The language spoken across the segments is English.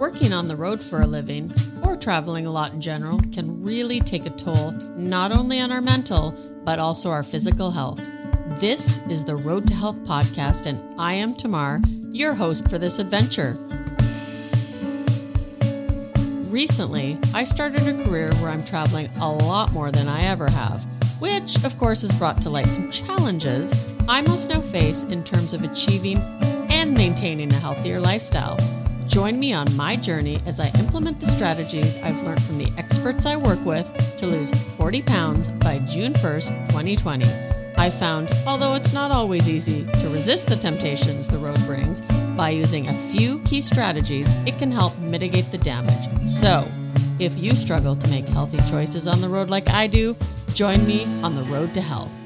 Working on the road for a living, or traveling a lot in general, can really take a toll not only on our mental, but also our physical health. This is the Road to Health podcast, and I am Tamar, your host for this adventure. Recently, I started a career where I'm traveling a lot more than I ever have, which, of course, has brought to light some challenges I must now face in terms of achieving and maintaining a healthier lifestyle. Join me on my journey as I implement the strategies I've learned from the experts I work with to lose 40 pounds by June 1st, 2020. I found, although it's not always easy to resist the temptations the road brings, by using a few key strategies, it can help mitigate the damage. So, if you struggle to make healthy choices on the road like I do, join me on the road to health.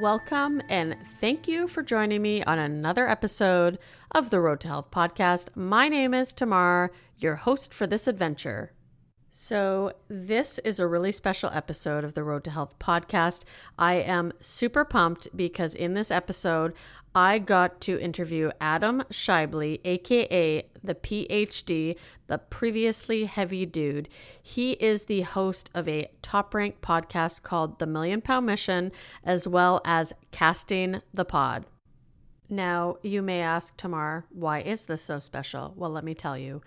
Welcome and thank you for joining me on another episode of the Road to Health podcast. My name is Tamar, your host for this adventure. So, this is a really special episode of the Road to Health podcast. I am super pumped because in this episode, I got to interview Adam Schaeuble, aka the PhD, the previously heavy dude. He is the host of a top ranked podcast called The Million Pound Mission, as well as Casting the Pod. Now, you may ask Tamar, why is this so special? Well, let me tell you.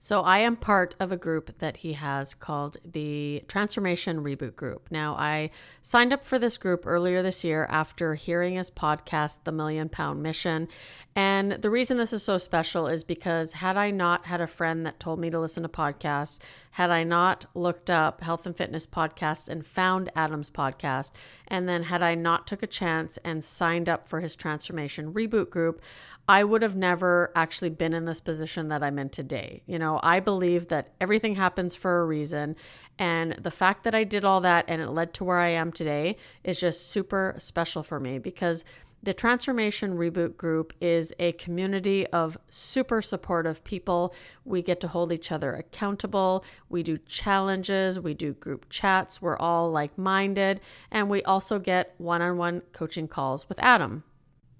So, I am part of a group that he has called the Transformation Reboot Group. Now, I signed up for this group earlier this year after hearing his podcast, The Million Pound Mission. And the reason this is so special is because had I not had a friend that told me to listen to podcasts, had I not looked up health and fitness podcasts and found Adam's podcast, and then had I not took a chance and signed up for his Transformation Reboot Group, I would have never actually been in this position that I'm in today. You know, I believe that everything happens for a reason. And the fact that I did all that and it led to where I am today is just super special for me because the Transformation Reboot Group is a community of super supportive people. We get to hold each other accountable. We do challenges, we do group chats. We're all like minded. And we also get one on one coaching calls with Adam.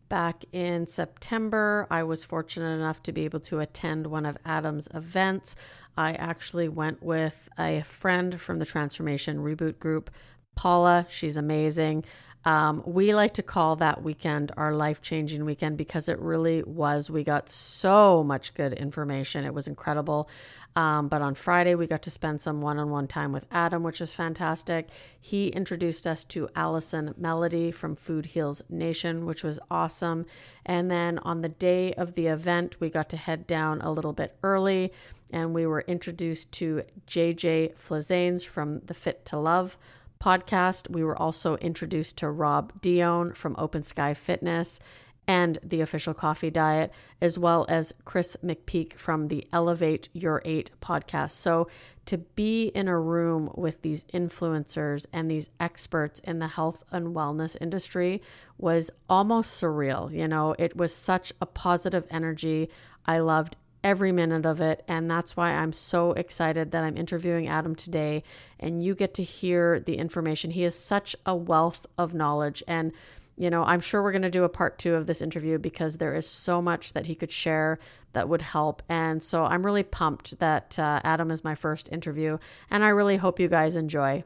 Back in September, I was fortunate enough to be able to attend one of Adam's events. I actually went with a friend from the Transformation Reboot Group, Paula. She's amazing. Um, we like to call that weekend our life changing weekend because it really was. We got so much good information. It was incredible. Um, but on Friday, we got to spend some one on one time with Adam, which was fantastic. He introduced us to Allison Melody from Food Heals Nation, which was awesome. And then on the day of the event, we got to head down a little bit early and we were introduced to JJ Flizanes from the Fit to Love podcast. We were also introduced to Rob Dionne from Open Sky Fitness and the official coffee diet, as well as Chris McPeak from the Elevate Your Eight podcast. So, to be in a room with these influencers and these experts in the health and wellness industry was almost surreal. You know, it was such a positive energy. I loved every minute of it. And that's why I'm so excited that I'm interviewing Adam today and you get to hear the information. He is such a wealth of knowledge. And you know, I'm sure we're going to do a part two of this interview because there is so much that he could share that would help. And so I'm really pumped that uh, Adam is my first interview, and I really hope you guys enjoy.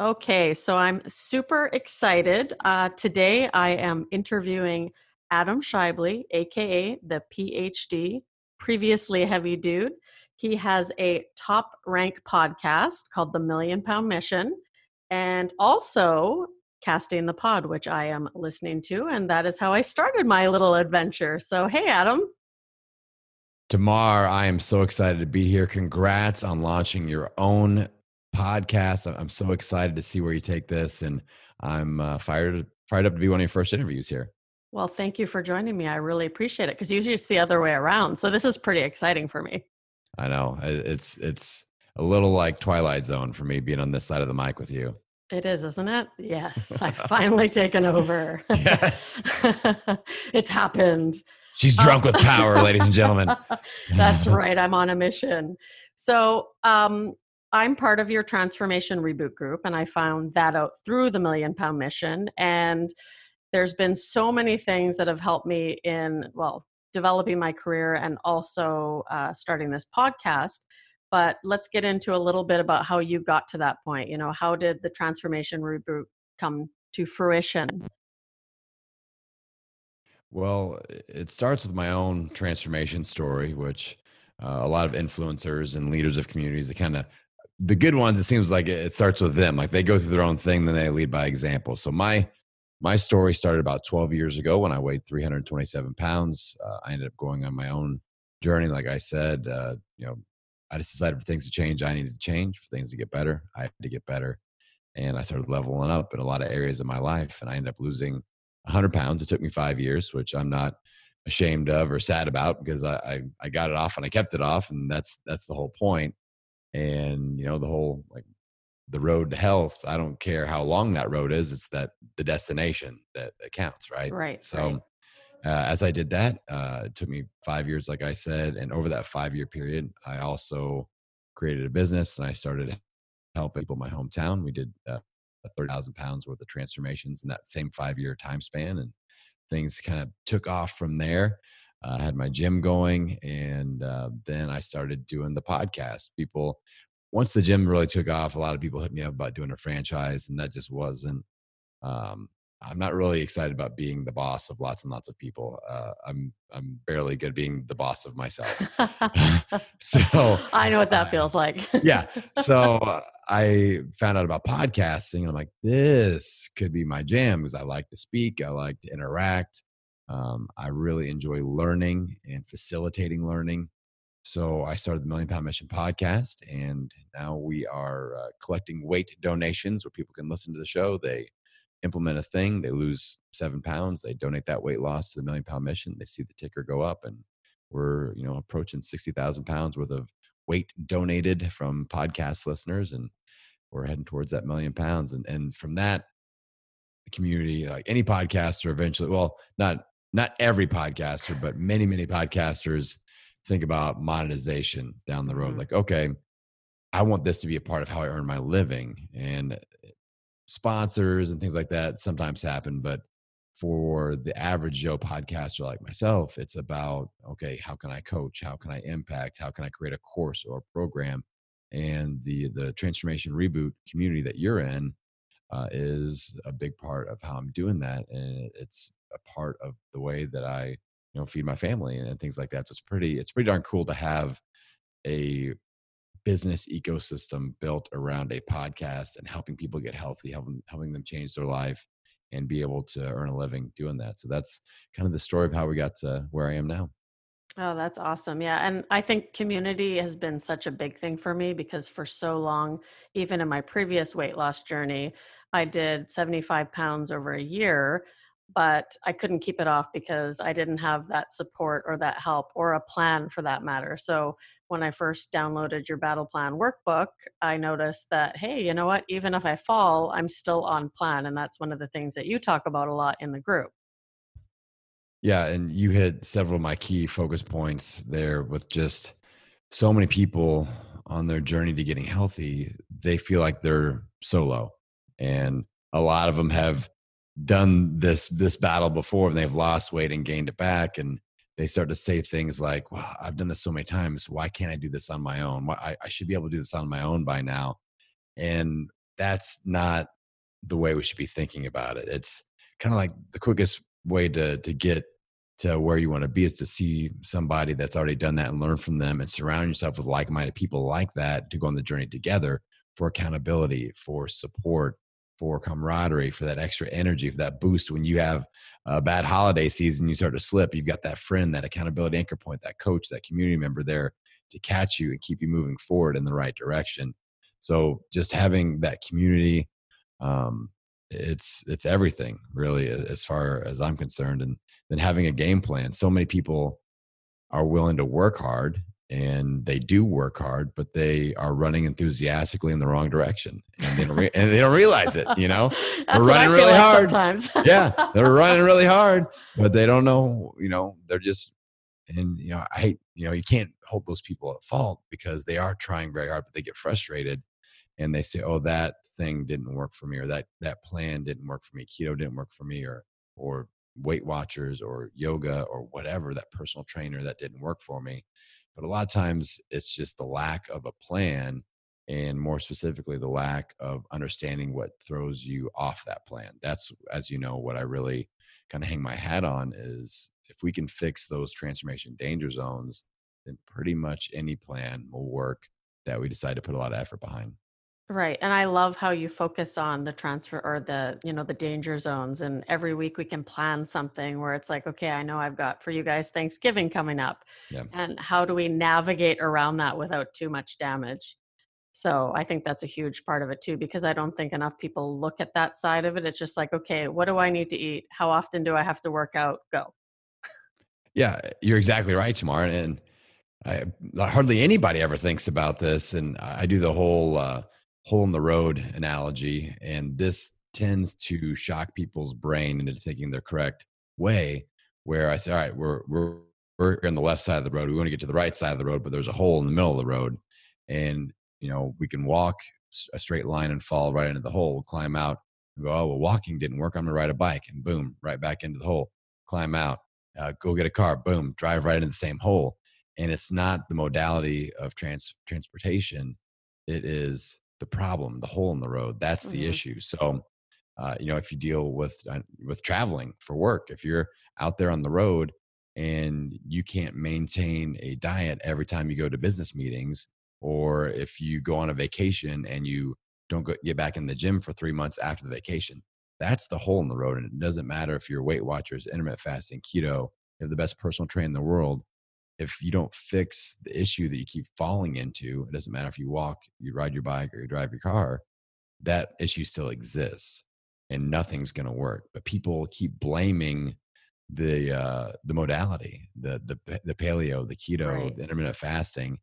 Okay, so I'm super excited. Uh, today I am interviewing Adam Schaeuble, aka the PhD, previously heavy dude. He has a top ranked podcast called The Million Pound Mission and also casting the pod, which I am listening to. And that is how I started my little adventure. So, hey, Adam. Tamar, I am so excited to be here. Congrats on launching your own podcast. I'm so excited to see where you take this, and I'm uh, fired fired up to be one of your first interviews here. Well, thank you for joining me. I really appreciate it because usually it's the other way around. So this is pretty exciting for me. I know it's it's a little like Twilight Zone for me being on this side of the mic with you. It is, isn't it? Yes, I've finally taken over. Yes. it's happened. She's drunk with power, ladies and gentlemen. That's right. I'm on a mission. So, um, I'm part of your transformation reboot group, and I found that out through the Million Pound Mission. And there's been so many things that have helped me in, well, developing my career and also uh, starting this podcast. But let's get into a little bit about how you got to that point. You know, how did the transformation reboot come to fruition? Well, it starts with my own transformation story, which uh, a lot of influencers and leaders of communities, they kind of the good ones. It seems like it starts with them. Like they go through their own thing, then they lead by example. So my my story started about 12 years ago when I weighed 327 pounds. Uh, I ended up going on my own journey. Like I said, uh, you know, I just decided for things to change, I needed to change. For things to get better, I had to get better. And I started leveling up in a lot of areas of my life. And I ended up losing 100 pounds. It took me five years, which I'm not ashamed of or sad about because I, I, I got it off and I kept it off. And that's, that's the whole point. And, you know, the whole like the road to health, I don't care how long that road is. It's that the destination that, counts. Right. Right. So, right uh, as I did that, uh, it took me five years, like I said, and over that five year period, I also created a business and I started helping people in my hometown. We did uh, thirty thousand pounds worth of transformations in that same five year time span, and things kind of took off from there. Uh, I had my gym going, and uh, then I started doing the podcast. People, once the gym really took off, a lot of people hit me up about doing a franchise, and that just wasn't um, I'm not really excited about being the boss of lots and lots of people. Uh, I'm I'm barely good being the boss of myself. so I know what that uh, feels like. yeah. So uh, I found out about podcasting, and I'm like, this could be my jam because I like to speak, I like to interact. Um, I really enjoy learning and facilitating learning. So I started the Million Pound Mission podcast, and now we are uh, collecting weight donations where people can listen to the show. They implement a thing, they lose seven pounds, they donate that weight loss to the Million Pound Mission, they see the ticker go up, and we're you know approaching sixty thousand pounds worth of weight donated from podcast listeners, and we're heading towards that million pounds, and and from that the community, like any podcaster, eventually, well, not not every podcaster, but many many podcasters think about monetization down the road. Mm-hmm. Like, okay, I want this to be a part of how I earn my living, and sponsors and things like that sometimes happen, but for the average Joe podcaster like myself, it's about okay, how can I coach? How can I impact? How can I create a course or a program? And the the transformation reboot community that you're in uh, is a big part of how I'm doing that, and it's a part of the way that I you know feed my family and things like that. So it's pretty it's pretty darn cool to have a business ecosystem built around a podcast and helping people get healthy, helping helping them change their life and be able to earn a living doing that. So that's kind of the story of how we got to where I am now. Oh, that's awesome. Yeah. And I think community has been such a big thing for me because for so long, even in my previous weight loss journey, I did 75 pounds over a year, but I couldn't keep it off because I didn't have that support or that help or a plan for that matter. So when I first downloaded your battle plan workbook, I noticed that, hey, you know what? Even if I fall, I'm still on plan. And that's one of the things that you talk about a lot in the group. Yeah. And you hit several of my key focus points there with just so many people on their journey to getting healthy. They feel like they're solo. And a lot of them have done this this battle before and they've lost weight and gained it back and they start to say things like, well, I've done this so many times. Why can't I do this on my own? I, I should be able to do this on my own by now. And that's not the way we should be thinking about it. It's kind of like the quickest way to, to get to where you want to be is to see somebody that's already done that and learn from them and surround yourself with like-minded people like that to go on the journey together for accountability, for support, for camaraderie, for that extra energy, for that boost when you have a bad holiday season, you start to slip. You've got that friend, that accountability anchor point, that coach, that community member there to catch you and keep you moving forward in the right direction. So just having that community, um, it's it's everything really as far as I'm concerned. And then having a game plan. So many people are willing to work hard and they do work hard, but they are running enthusiastically in the wrong direction, and they don't, re- and they don't realize it. You know, they're running really like hard. Sometimes, yeah, they're running really hard, but they don't know. You know, they're just, and you know, I hate. You know, you can't hold those people at fault because they are trying very hard, but they get frustrated, and they say, "Oh, that thing didn't work for me, or that that plan didn't work for me. Keto didn't work for me, or or Weight Watchers or yoga or whatever, that personal trainer that didn't work for me. But a lot of times it's just the lack of a plan and more specifically the lack of understanding what throws you off that plan. That's as you know what i really kind of hang my hat on is if we can fix those transformation danger zones then pretty much any plan will work that we decide to put a lot of effort behind Right. And I love how you focus on the transfer or the, you know, the danger zones. And every week we can plan something where it's like, okay, I know I've got for you guys Thanksgiving coming up. yeah And how do we navigate around that without too much damage? So I think that's a huge part of it too, because I don't think enough people look at that side of it. It's just like, okay, what do I need to eat? How often do I have to work out? Go. yeah you're exactly right tamar and I, hardly anybody ever thinks about this and i do the whole uh, hole in the road analogy and this tends to shock people's brain into taking the correct way where i say all right we're we're we're on the left side of the road. We want to get to the right side of the road but there's a hole in the middle of the road. And you know we can walk a straight line and fall right into the hole climb out and go oh well walking didn't work. I'm gonna ride a bike. And boom right back into the hole climb out uh, go get a car boom drive right into the same hole. And it's not the modality of trans transportation. It is the problem the hole in the road that's the hmm issue. So uh, you know if you deal with uh, with traveling for work if you're out there on the road and you can't maintain a diet every time you go to business meetings or if you go on a vacation and you don't go, get back in the gym for three months after the vacation that's the hole in the road and it doesn't matter if you're weight watchers intermittent fasting keto you have the best personal trainer in the world if you don't fix the issue that you keep falling into it doesn't matter if you walk you ride your bike or you drive your car that issue still exists and nothing's going to work. But people keep blaming the uh the modality the the the paleo the keto Right. the intermittent fasting.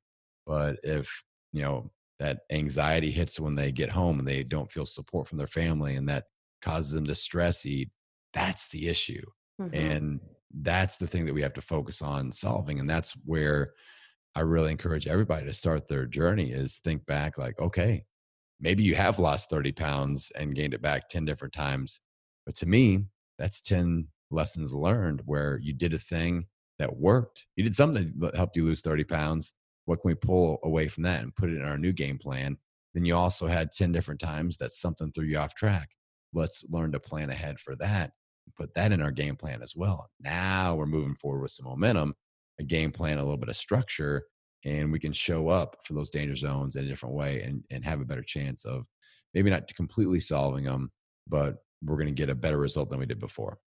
But if you know that anxiety hits when they get home and they don't feel support from their family and that causes them to stress eat that's the issue. Hmm and that's the thing that we have to focus on solving and that's where i really encourage everybody to start their journey is think back like okay maybe you have lost 30 pounds and gained it back 10 different times but to me that's 10 lessons learned where you did a thing that worked. You did something that helped you lose 30 pounds. What can we pull away from that and put it in our new game plan? Then you also had 10 different times that something threw you off track. Let's learn to plan ahead for that put that in our game plan as well. Now we're moving forward with some momentum, a game plan, a little bit of structure, and we can show up for those danger zones in a different way and, and have a better chance of maybe not completely solving them, but we're going to get a better result than we did before.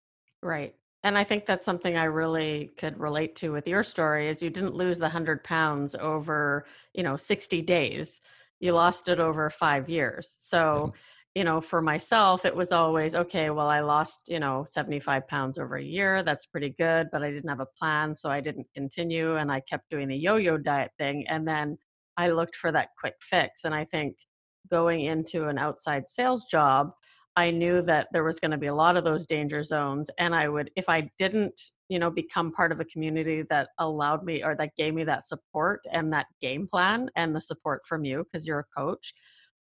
Right. And I think that's something I really could relate to with your story is you didn't lose the 100 pounds over, you know, 60 days. You lost it over 5 years. So, you know, for myself it was always okay, well I lost, you know, 75 pounds over a year. That's pretty good, but I didn't have a plan, so I didn't continue and I kept doing the yo-yo diet thing and then I looked for that quick fix and I think going into an outside sales job I knew that there was going to be a lot of those danger zones. And I would, if I didn't, you know, become part of a community that allowed me or that gave me that support and that game plan and the support from you, because you're a coach,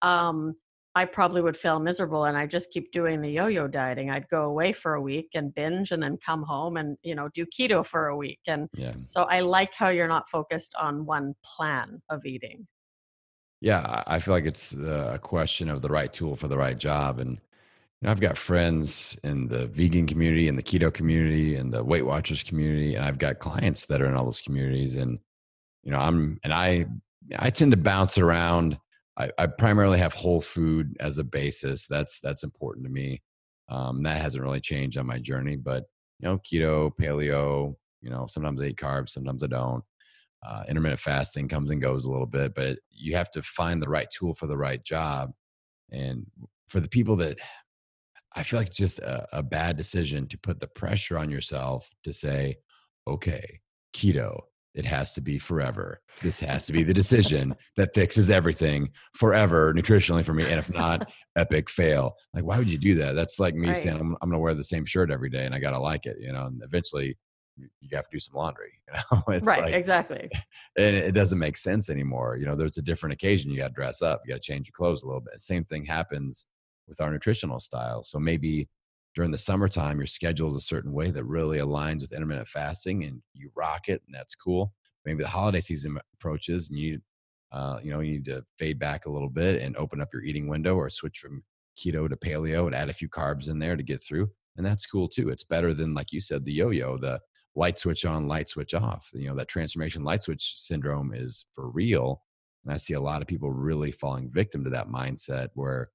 um, I probably would feel miserable. And I just keep doing the yo yo dieting. I'd go away for a week and binge and then come home and, you know, do keto for a week. And Yeah. so I like how you're not focused on one plan of eating. Yeah. I I feel like it's uh, a question of the right tool for the right job. And you know, I've got friends in the vegan community and the keto community and the Weight Watchers community. And I've got clients that are in all those communities. And, you know, I'm, and I, I tend to bounce around. I, I primarily have whole food as a basis. That's, that's important to me. Um, that hasn't really changed on my journey, but, you know, keto, paleo, you know, sometimes I eat carbs, sometimes I don't. Uh, intermittent fasting comes and goes a little bit, but you have to find the right tool for the right job. And for the people that I feel like just a, a bad decision to put the pressure on yourself to say, okay, keto, it has to be forever. This has to be the decision that fixes everything forever nutritionally for me. And if not, epic fail. Like, why would you do that? That's like me Right. saying, I'm, I'm going to wear the same shirt every day and I got to like it, you know, and eventually you have to do some laundry, you know, it's right. like, exactly. and it doesn't make sense anymore. You know, there's a different occasion. You got to dress up. You got to change your clothes a little bit. Same thing happens with our nutritional style. So maybe during the summertime, your schedule is a certain way that really aligns with intermittent fasting and you rock it and that's cool. Maybe the holiday season approaches and you, uh, you know, you need to fade back a little bit and open up your eating window or switch from keto to paleo and add a few carbs in there to get through. And that's cool too. It's better than, like you said, the yo yo, the light switch on, light switch off. You know, that transformation light switch syndrome is for real. And I see a lot of people really falling victim to that mindset where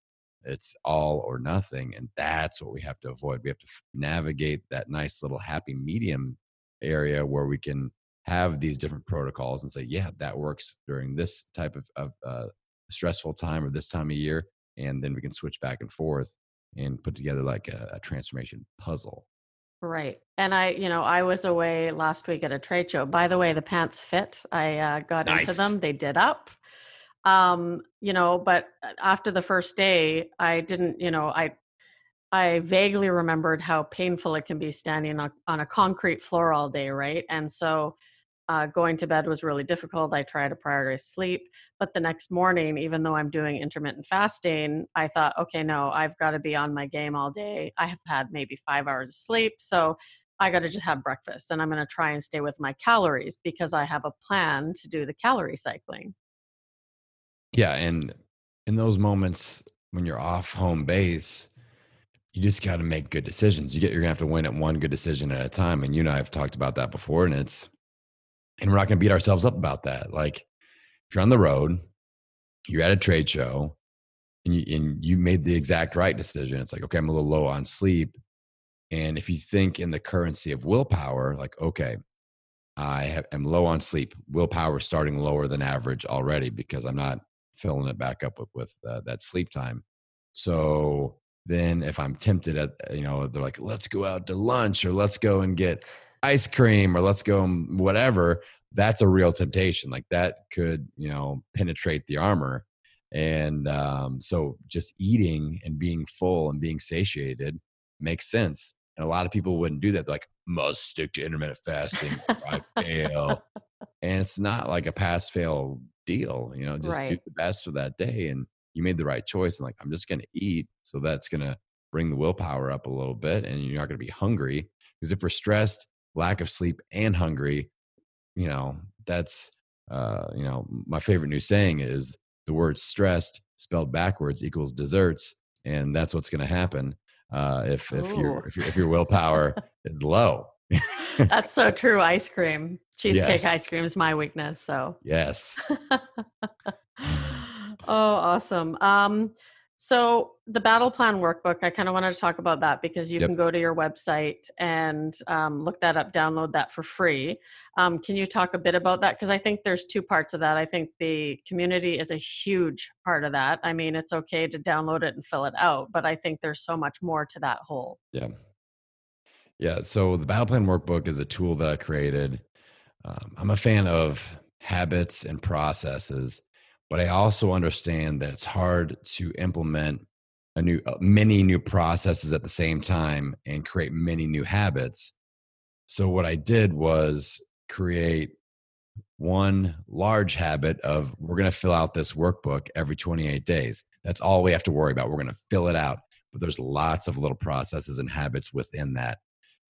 it's all or nothing. And that's what we have to avoid. We have to navigate that nice little happy medium area where we can have these different protocols and say, yeah, that works during this type of, of uh, stressful time or this time of year. And then we can switch back and forth and put together like a, a transformation puzzle. Right. And I, you know, I was away last week at a trade show. By the way, the pants fit. I uh, got nice. into them. They did up um you know but uh, after the first day i didn't you know i i vaguely remembered how painful it can be standing on, on a concrete floor all day right? And so uh, going to bed was really difficult. I tried to prioritize sleep but the next morning even though i'm doing intermittent fasting i thought okay no i've got to be on my game all day. I have had maybe five hours of sleep so i got to just have breakfast and i'm going to try and stay with my calories because i have a plan to do the calorie cycling yeah, and in those moments when you're off home base, you just got to make good decisions. You get you're gonna have to win at one good decision at a time. And you and I have talked about that before, and it's and we're not gonna beat ourselves up about that. Like if you're on the road, you're at a trade show, and you and you made the exact right decision. It's like, okay, I'm a little low on sleep. And if you think in the currency of willpower, like, okay, I have, am low on sleep, willpower starting lower than average already because I'm not filling it back up with, with uh, that sleep time. So then if I'm tempted at, you know, they're like, let's go out to lunch or let's go and get ice cream or let's go and whatever, that's a real temptation. Like that could, you know, penetrate the armor. And um, so just eating and being full and being satiated makes sense. And a lot of people wouldn't do that. They're like, must stick to intermittent fasting. I fail. and it's not like a pass fail deal. You know, just right. do the best for that day. And you made the right choice. And like, I'm just going to eat. So that's going to bring the willpower up a little bit. And you're not going to be hungry. Because if we're stressed, lack of sleep, and hungry, you know, that's, uh, you know, my favorite new saying is the word stressed spelled backwards equals desserts. And that's what's going to happen uh, if, if, your, if, your, if your willpower is low. That's so true. Ice cream, cheesecake yes. ice cream is my weakness. So yes. oh, awesome. Um, so the battle plan workbook, I kind of wanted to talk about that because you yep. can go to your website and um, look that up, download that for free. Um, can you talk a bit about that? Because I think there's two parts of that. I think the community is a huge part of that. I mean, it's okay to download it and fill it out, but I think there's so much more to that whole. Yeah. Yeah. So the battle plan workbook is a tool that I created. Um, I'm a fan of habits and processes, but I also understand that it's hard to implement a new uh, many new processes at the same time and create many new habits. So what I did was create one large habit of we're going to fill out this workbook every 28 days. That's all we have to worry about. We're going to fill it out. But there's lots of little processes and habits within that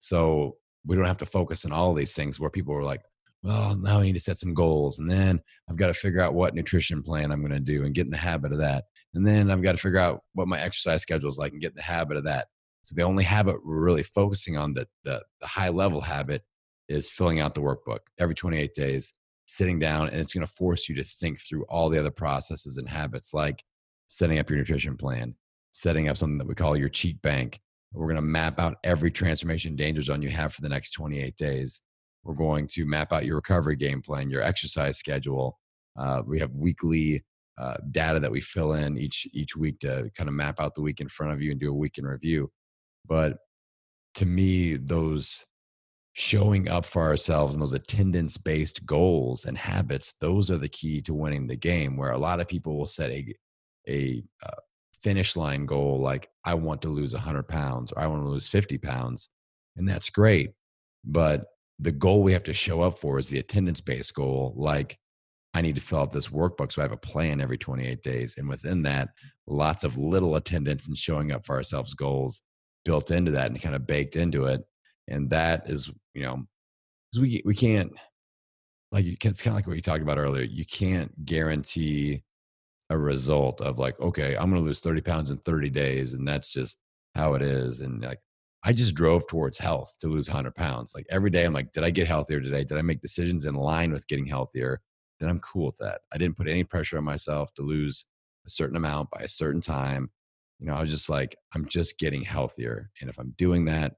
so we don't have to focus on all these things where people were like, well, now I need to set some goals. And then I've got to figure out what nutrition plan I'm going to do and get in the habit of that. And then I've got to figure out what my exercise schedule is like and get in the habit of that. So the only habit we're really focusing on, the, the, the high level habit, is filling out the workbook every 28 days, sitting down, and it's going to force you to think through all the other processes and habits like setting up your nutrition plan, setting up something that we call your cheat bank, we're going to map out every transformation danger zone you have for the next 28 days. We're going to map out your recovery game plan, your exercise schedule. Uh, we have weekly uh, data that we fill in each each week to kind of map out the week in front of you and do a week in review. But to me, those showing up for ourselves and those attendance based goals and habits, those are the key to winning the game. Where a lot of people will set a a uh, finish line goal like i want to lose 100 pounds or i want to lose 50 pounds and that's great but the goal we have to show up for is the attendance based goal like i need to fill out this workbook so i have a plan every 28 days and within that lots of little attendance and showing up for ourselves goals built into that and kind of baked into it. And that is, you know, we we can't like it's kind of like what you talked about earlier. You can't guarantee a result of like, okay, I'm going to lose 30 pounds in 30 days, and that's just how it is. And like, I just drove towards health to lose 100 pounds. Like every day, I'm like, did I get healthier today? Did I make decisions in line with getting healthier? Then I'm cool with that. I didn't put any pressure on myself to lose a certain amount by a certain time. You know, I was just like, I'm just getting healthier. And if I'm doing that,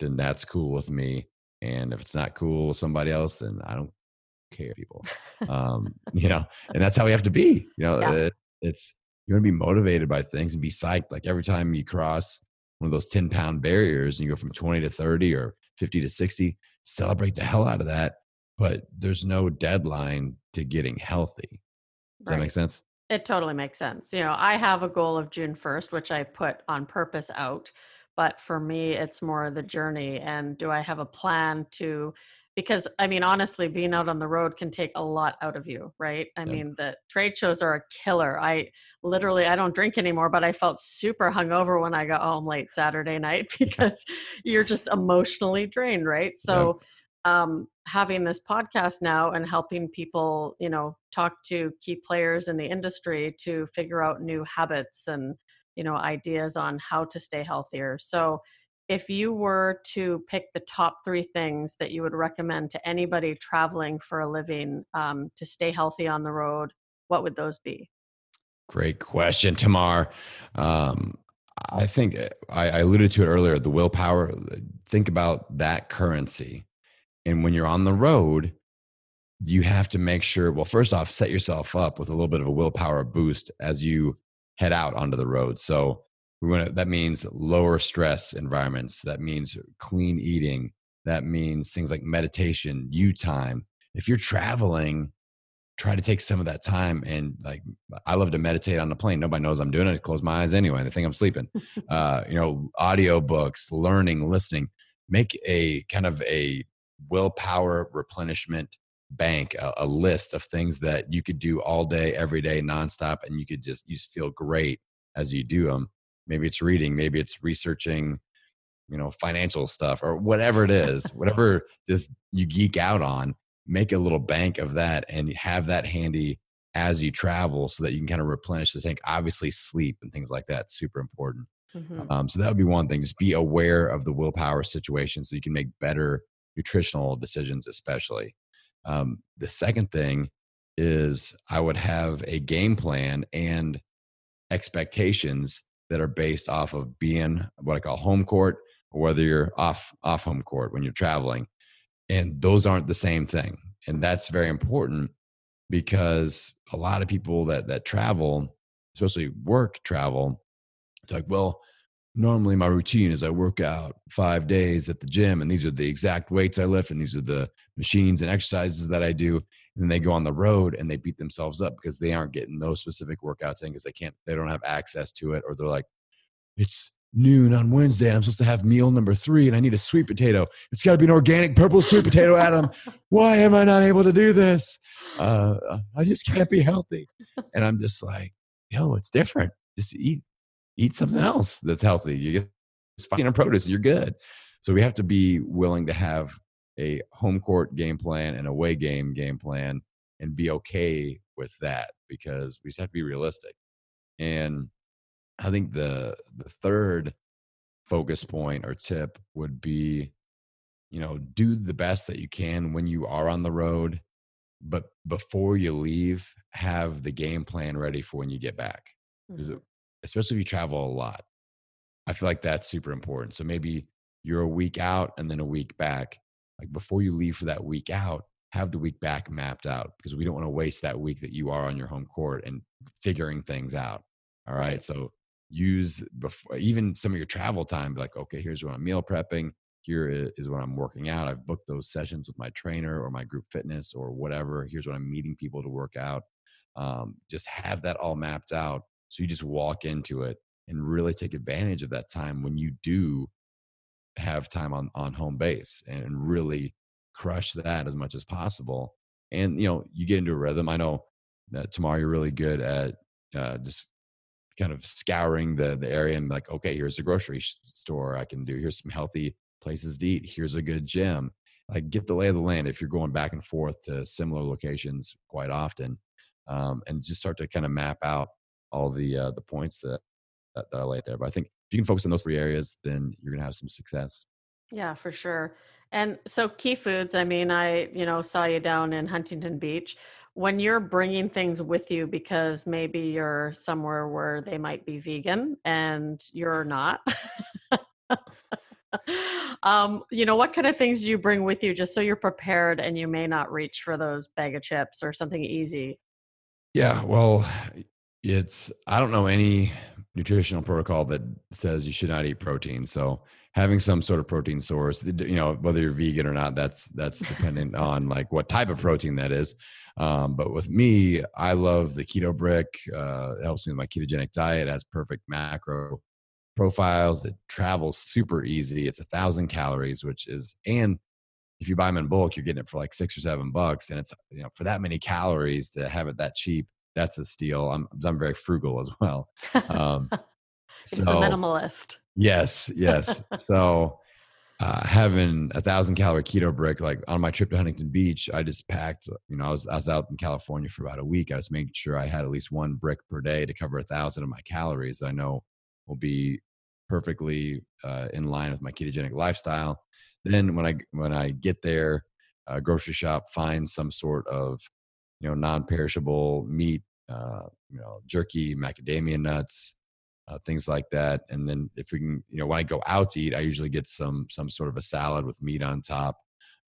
then that's cool with me. And if it's not cool with somebody else, then I don't care, people. Um, you know, and that's how we have to be. You know, yeah. it, it's you want to be motivated by things and be psyched. Like every time you cross one of those 10 pound barriers and you go from 20 to 30 or 50 to 60, celebrate the hell out of that. But there's no deadline to getting healthy. Does right. that make sense? It totally makes sense. You know, I have a goal of June 1st, which I put on purpose out. But for me, it's more the journey. And do I have a plan to because I mean, honestly, being out on the road can take a lot out of you, right? I mean, the trade shows are a killer. I literally, I don't drink anymore, but I felt super hungover when I got home late Saturday night because you're just emotionally drained, right? So, um, having this podcast now and helping people, you know, talk to key players in the industry to figure out new habits and, you know, ideas on how to stay healthier. So, if you were to pick the top three things that you would recommend to anybody traveling for a living um, to stay healthy on the road, what would those be? Great question, Tamar. Um, I think eh, I, I alluded to it earlier the willpower. Think about that currency. And when you're on the road, you have to make sure, well, first off, set yourself up with a little bit of a willpower boost as you head out onto the road. So, we want to, that means lower stress environments that means clean eating that means things like meditation you time. If you're traveling try to take some of that time and like i love to meditate on the plane. Nobody knows i'm doing it. I close my eyes anyway. They think i'm sleeping. Uh, you know audio books learning listening. Make a kind of a willpower replenishment bank a, a list of things that you could do all day every day nonstop and you could just you just feel great as you do them maybe it's reading maybe it's researching you know financial stuff or whatever it is whatever just you geek out on make a little bank of that and have that handy as you travel so that you can kind of replenish the tank. Obviously sleep and things like that super important. Mm-hmm. um, so that would be one thing. Just be aware of the willpower situation so you can make better nutritional decisions especially. Um, the second thing is i would have a game plan and expectations that are based off of being what I call home court or whether you're off off home court when you're traveling. And those aren't the same thing. And that's very important because a lot of people that that travel, especially work travel, it's like, well, normally my routine is I work out five days at the gym, and these are the exact weights I lift, and these are the machines and exercises that I do. Then they go on the road and they beat themselves up because they aren't getting those specific workouts in because they can't, they don't have access to it, or they're like, it's noon on Wednesday and I'm supposed to have meal number three and I need a sweet potato. It's got to be an organic purple sweet potato, Adam. Why am I not able to do this? Uh, I just can't be healthy. And I'm just like, yo, it's different. Just eat eat something else that's healthy. You get fine and produce, you're good. So we have to be willing to have a home court game plan and away game game plan and be okay with that because we just have to be realistic. And I think the the third focus point or tip would be you know do the best that you can when you are on the road but before you leave have the game plan ready for when you get back mm-hmm especially if you travel a lot. I feel like that's super important. So maybe you're a week out and then a week back. Like before you leave for that week out, have the week back mapped out because we don't want to waste that week that you are on your home court and figuring things out. All right. right. So use before even some of your travel time, like, okay, here's when I'm meal prepping. Here is when I'm working out. I've booked those sessions with my trainer or my group fitness or whatever. Here's when I'm meeting people to work out. Um, just have that all mapped out so you just walk into it and really take advantage of that time when you do have time on, on home base and really crush that as much as possible. And, you know, you get into a rhythm. I know that Tamar, you're really good at uh, just kind of scouring the the area and like, okay, here's a grocery store I can do. Here's some healthy places to eat. Here's a good gym. Like get the lay of the land if you're going back and forth to similar locations quite often, um, and just start to kind of map out all the uh, the points that, that that I lay there. But I think you can focus on those three areas, then you're gonna have some success. Yeah, for sure. And so Key Foods, I mean, I, you know, saw you down in Huntington Beach. When you're bringing things with you because maybe you're somewhere where they might be vegan and you're not. um, you know, what kind of things do you bring with you just so you're prepared and you may not reach for those bag of chips or something easy? Yeah, well, it's I don't know any nutritional protocol that says you should not eat protein. So having some sort of protein source, you know, whether you're vegan or not, that's that's dependent on like what type of protein that is. Um, but with me, I love the keto brick. Uh, it helps me with my ketogenic diet. It has perfect macro profiles. It travels super easy. It's a thousand calories, which is and if you buy them in bulk, you're getting it for like six or seven bucks, and it's you know for that many calories to have it that cheap, that's a steal. I'm I'm very frugal as well. Um, so, a minimalist. Yes, yes. so uh, having a thousand calorie keto brick, like on my trip to Huntington Beach, I just packed. You know, I was I was out in California for about a week. I was making sure I had at least one brick per day to cover a thousand of my calories. That I know will be perfectly uh, in line with my ketogenic lifestyle. Then when I when I get there, uh, grocery shop, find some sort of you know non-perishable meat, uh, you know jerky, macadamia nuts, uh, things like that. And then if we can, you know, when I go out to eat, I usually get some some sort of a salad with meat on top.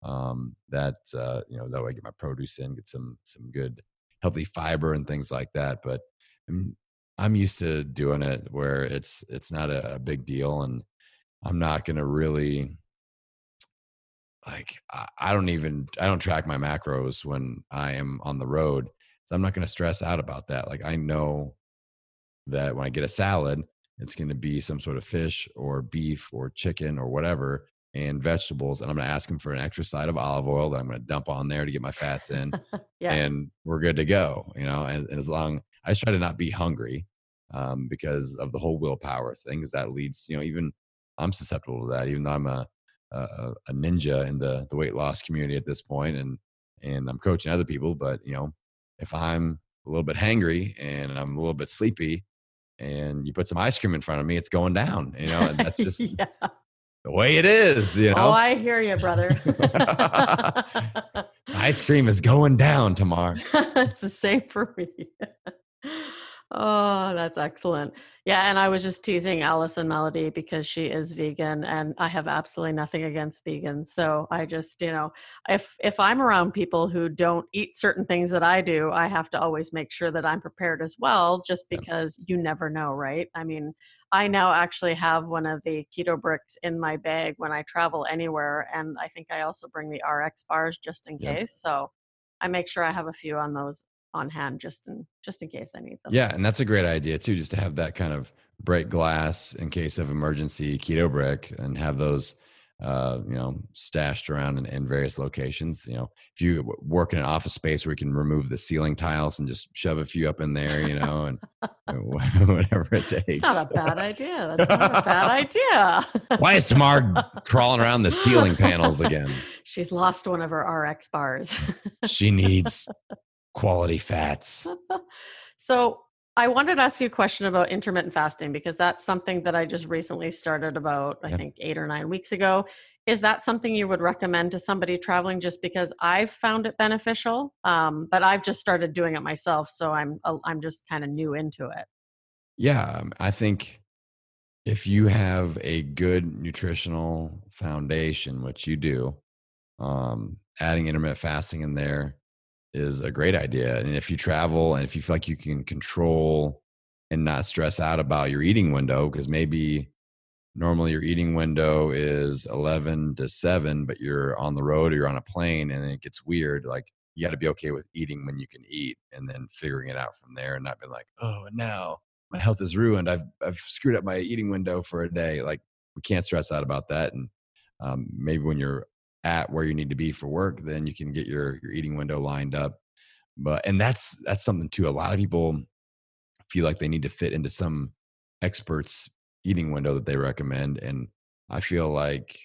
Um, that uh, you know that way I get my produce in, get some some good healthy fiber and things like that. But I'm I'm used to doing it where it's it's not a, a big deal, and I'm not going to really like I, I don't even I don't track my macros when I am on the road. So I'm not going to stress out about that. Like I know that when I get a salad, it's going to be some sort of fish or beef or chicken or whatever and vegetables. And I'm going to ask him for an extra side of olive oil that I'm going to dump on there to get my fats in. yeah. And we're good to go, you know, and, and, as long I just try to not be hungry um, because of the whole willpower thing, because that leads, you know, even I'm susceptible to that, even though I'm a, a, a ninja in the, the weight loss community at this point and, and I'm coaching other people, but you know, if I'm a little bit hangry and I'm a little bit sleepy, and you put some ice cream in front of me, it's going down. You know, and that's just yeah. the way it is. You oh, know. Oh, I hear you, brother. ice cream is going down tomorrow. it's the same for me. Oh, that's excellent. Yeah, and I was just teasing Allison Melody because she is vegan and I have absolutely nothing against vegans. So I just, you know, if if I'm around people who don't eat certain things that I do, I have to always make sure that I'm prepared as well just because you never know, right? I mean, I now actually have one of the keto bricks in my bag when I travel anywhere and I think I also bring the RX bars just in case. So I make sure I have a few on those on hand just in just in case I need them. Yeah, and that's a great idea too, just to have that kind of break glass in case of emergency keto brick and have those uh, you know, stashed around in, in, various locations. You know, if you work in an office space where you can remove the ceiling tiles and just shove a few up in there, you know, and whatever it takes. It's not a bad idea. That's not a bad idea. Why is Tamar crawling around the ceiling panels again? She's lost one of her RX bars. she needs quality fats. so I wanted to ask you a question about intermittent fasting because that's something that I just recently started about, I think, eight or nine weeks ago. Is that something you would recommend to somebody traveling just because I've found it beneficial? Um, but I've just started doing it myself, so I'm I'm just kind of new into it. Yeah, um, I think if you have a good nutritional foundation, which you do, um, adding intermittent fasting in there is a great idea. And if you travel and if you feel like you can control and not stress out about your eating window, because maybe normally your eating window is 11 to 7, but you're on the road or you're on a plane and it gets weird, like you got to be okay with eating when you can eat and then figuring it out from there and not be like, oh, now my health is ruined. I've, I've screwed up my eating window for a day. Like we can't stress out about that. And um, maybe when you're at where you need to be for work, then you can get your your eating window lined up. But and that's that's something too. A lot of people feel like they need to fit into some experts eating window that they recommend and i feel like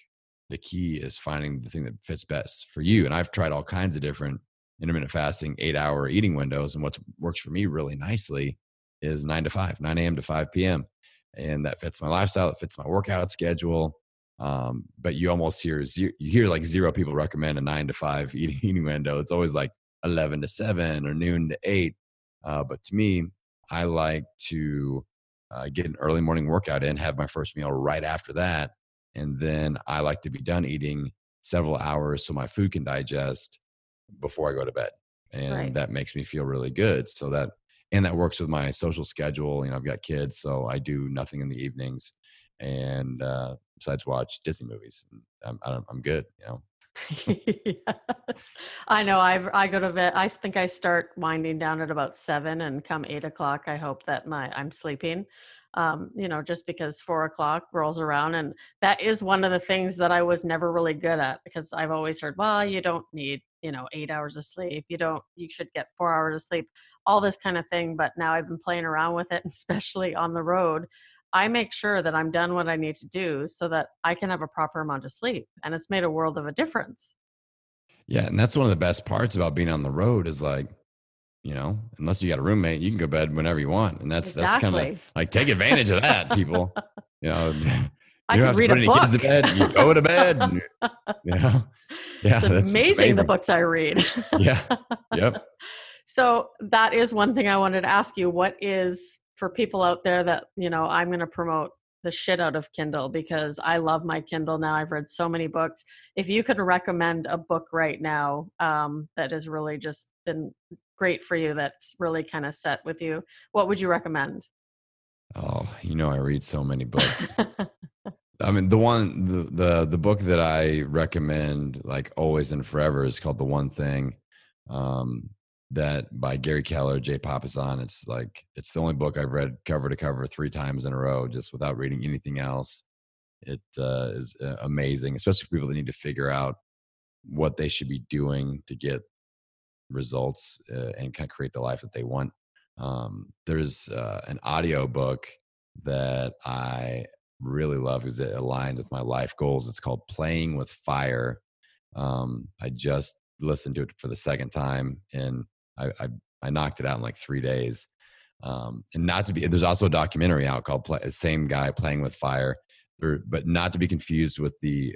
the key is finding the thing that fits best for you and i've tried all kinds of different intermittent fasting eight hour eating windows and what works for me really nicely is 9 to 5 9 a.m to 5 p.m and that fits my lifestyle it fits my workout schedule um, but you almost hear you hear like zero people recommend a 9 to 5 eating, window it's always like 11 to 7 or noon to 8 uh, but to me i like to uh, get an early morning workout in have my first meal right after that and then i like to be done eating several hours so my food can digest before i go to bed and right. that makes me feel really good so that and that works with my social schedule you know i've got kids so i do nothing in the evenings and uh, besides watch disney movies i'm, I'm good you know yes. I know. I I go to bed. I think I start winding down at about seven, and come eight o'clock, I hope that my I'm sleeping. Um, you know, just because four o'clock rolls around, and that is one of the things that I was never really good at because I've always heard, well, you don't need you know eight hours of sleep. You don't. You should get four hours of sleep. All this kind of thing. But now I've been playing around with it, especially on the road. I make sure that I'm done what I need to do so that I can have a proper amount of sleep. And it's made a world of a difference. Yeah. And that's one of the best parts about being on the road is like, you know, unless you got a roommate, you can go bed whenever you want. And that's, exactly. that's kind of like take advantage of that, people. You know, you I don't have to put any book. kids to bed. You go to bed. And, you know, yeah. It's amazing, amazing the books I read. yeah. Yep. So that is one thing I wanted to ask you. What is for people out there that you know i'm going to promote the shit out of kindle because i love my kindle now i've read so many books. If you could recommend a book right now um, that has really just been great for you that's really kind of set with you what would you recommend? Oh you know i read so many books. I mean the one the, the the book that i recommend like always and forever is called the one thing um that by Gary Keller, Jay Papasan. It's like it's the only book I've read cover to cover three times in a row, just without reading anything else. It uh, is uh, amazing, especially for people that need to figure out what they should be doing to get results uh, and kind of create the life that they want. Um, there's uh, an audio book that I really love because it aligns with my life goals. It's called Playing with Fire. Um, I just listened to it for the second time and I, I, I knocked it out in like three days. Um, and not to be, there's also a documentary out called play, Same Guy Playing with Fire, but not to be confused with the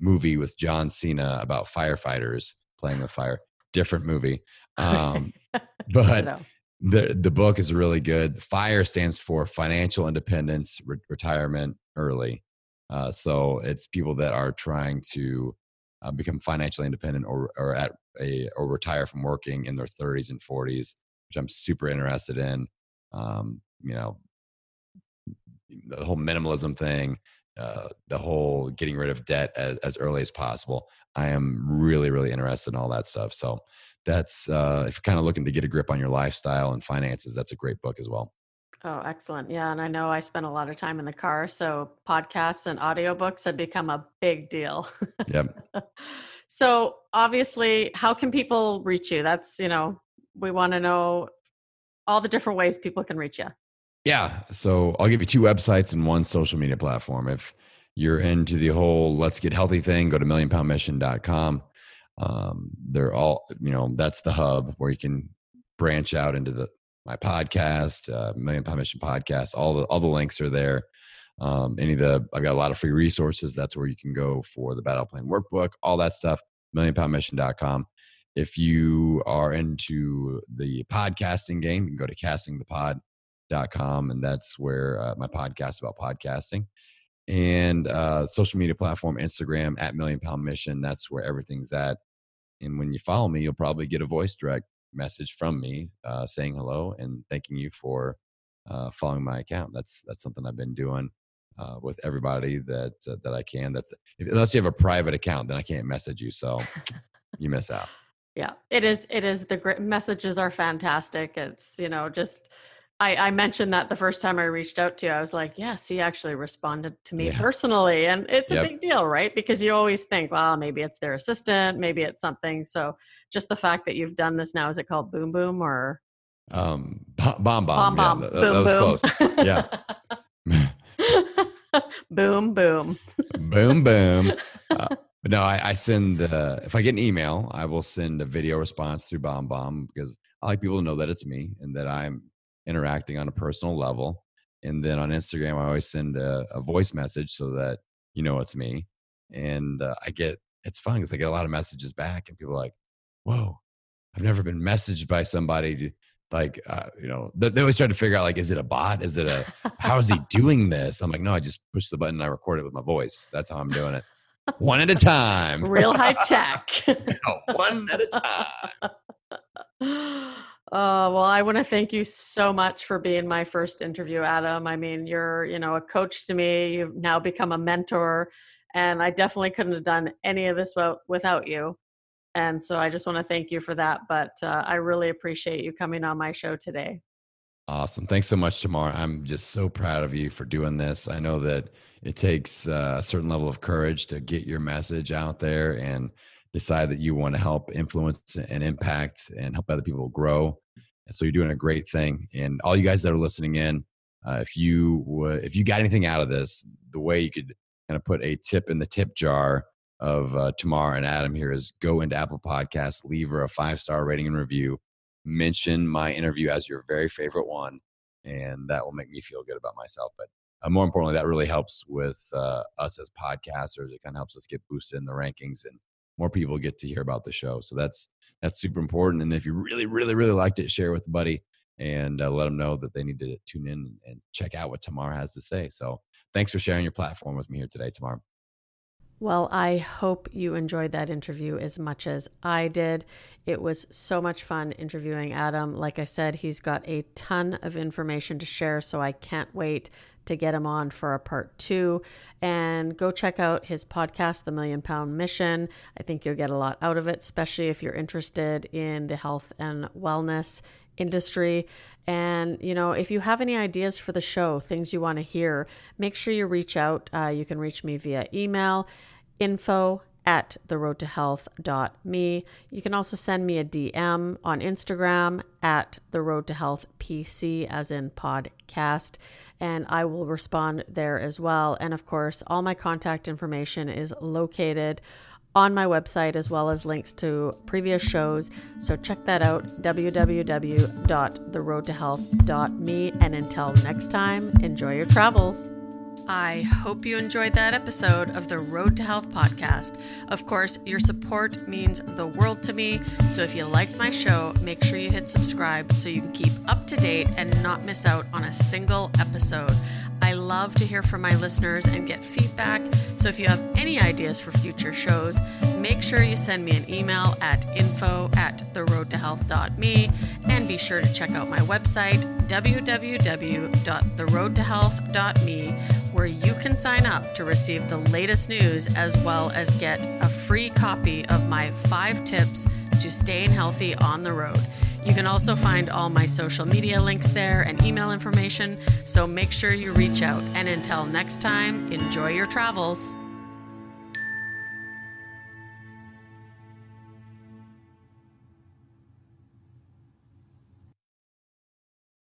movie with John Cena about firefighters playing with fire. Different movie. Um, but the, the book is really good. FIRE stands for Financial Independence, Re- Retirement Early. Uh, so it's people that are trying to uh, become financially independent or, or at a or retire from working in their 30s and 40s, which I'm super interested in. Um, you know, the whole minimalism thing, uh, the whole getting rid of debt as, as early as possible. I am really, really interested in all that stuff. So that's uh, if you're kind of looking to get a grip on your lifestyle and finances, that's a great book as well. Oh, excellent. Yeah. And I know I spend a lot of time in the car. So podcasts and audiobooks have become a big deal. Yep. so obviously, how can people reach you? That's, you know, we want to know all the different ways people can reach you. Yeah. So I'll give you two websites and one social media platform. If you're into the whole let's get healthy thing, go to millionpoundmission.com. Um, they're all, you know, that's the hub where you can branch out into the my podcast, uh, Million Pound Mission podcast. All the all the links are there. Um, any of the I've got a lot of free resources. That's where you can go for the battle plan workbook, all that stuff. Millionpoundmission.com. If you are into the podcasting game, you can go to castingthepod.com, and that's where uh, my podcast about podcasting and uh, social media platform Instagram at Million Pound Mission. That's where everything's at. And when you follow me, you'll probably get a voice direct message from me uh, saying hello and thanking you for uh, following my account. That's that's something I've been doing uh, with everybody that uh, that I can. That's if, unless you have a private account, then I can't message you. So you miss out. Yeah, it is. It is the great messages are fantastic. It's you know just I, I, mentioned that the first time I reached out to you, I was like, yes, he actually responded to me yeah. personally. And it's yep. a big deal, right? Because you always think, well, maybe it's their assistant, maybe it's something. So just the fact that you've done this now, is it called Boom Boom or? Um, bomb bomb. Bomb yeah, bomb. that, boom, that was boom. close. Yeah. boom, boom. boom boom uh, but no I, I send uh, if i get an email i will send a video response through bomb bomb because i like people to know that it's me and that i'm interacting on a personal level and then on instagram i always send a, a voice message so that you know it's me and uh, i get it's fun because i get a lot of messages back and people are like whoa i've never been messaged by somebody to, like uh, you know they, they always try to figure out like is it a bot? Is it a how is he doing this? I'm like no i just push the button and i record it with my voice that's how i'm doing it one at a time. Real high tech. No, one at a time Oh, well, I want to thank you so much for being my first interview, Adam. I mean, you're, you know, a coach to me. You've now become a mentor, and I definitely couldn't have done any of this without, you. And so I just want to thank you for that. But uh, I really appreciate you coming on my show today. Awesome. Thanks so much, Tamar. I'm just so proud of you for doing this. I know that it takes uh, a certain level of courage to get your message out there and decide that you want to help influence and impact and help other people grow. And so you're doing a great thing. And all you guys that are listening in, uh, if you would, if you got anything out of this, the way you could kind of put a tip in the tip jar of uh, Tamar and Adam here is go into Apple Podcasts, leave her a five star rating and review, mention my interview as your very favorite one, and that will make me feel good about myself. But uh, more importantly, that really helps with uh, us as podcasters. It kind of helps us get boosted in the rankings, and more people get to hear about the show. So that's that's super important. And if you really, really, really liked it, share with a buddy and uh, let them know that they need to tune in and check out what Tamar has to say. So thanks for sharing your platform with me here today, Tamar. Well, I hope you enjoyed that interview as much as I did. It was so much fun interviewing Adam. Like I said, he's got a ton of information to share, so I can't wait to get him on for a part two. And go check out his podcast, The Million Pound Mission. I think you'll get a lot out of it, especially if you're interested in the health and wellness industry. And, you know, if you have any ideas for the show, things you want to hear, make sure you reach out. Uh, you can reach me via email info at theroadtohealth.me. You can also send me a DM on Instagram at the road to health PC as in podcast and I will respond there as well. And of course, all my contact information is located on my website as well as links to previous shows. So check that out www.theroadtohealth.me and until next time, enjoy your travels. I hope you enjoyed that episode of the Road to Health podcast. Of course, your support means the world to me. So if you liked my show, make sure you hit subscribe so you can keep up to date and not miss out on a single episode. I love to hear from my listeners and get feedback. So if you have any ideas for future shows, make sure you send me an email at info at theroadtohealth.me and be sure to check out my website, www.theroadtohealth.me, where you can sign up to receive the latest news as well as get a free copy of my five tips to staying healthy on the road. You can also find all my social media links there and email information, so make sure you reach out. And until next time, enjoy your travels.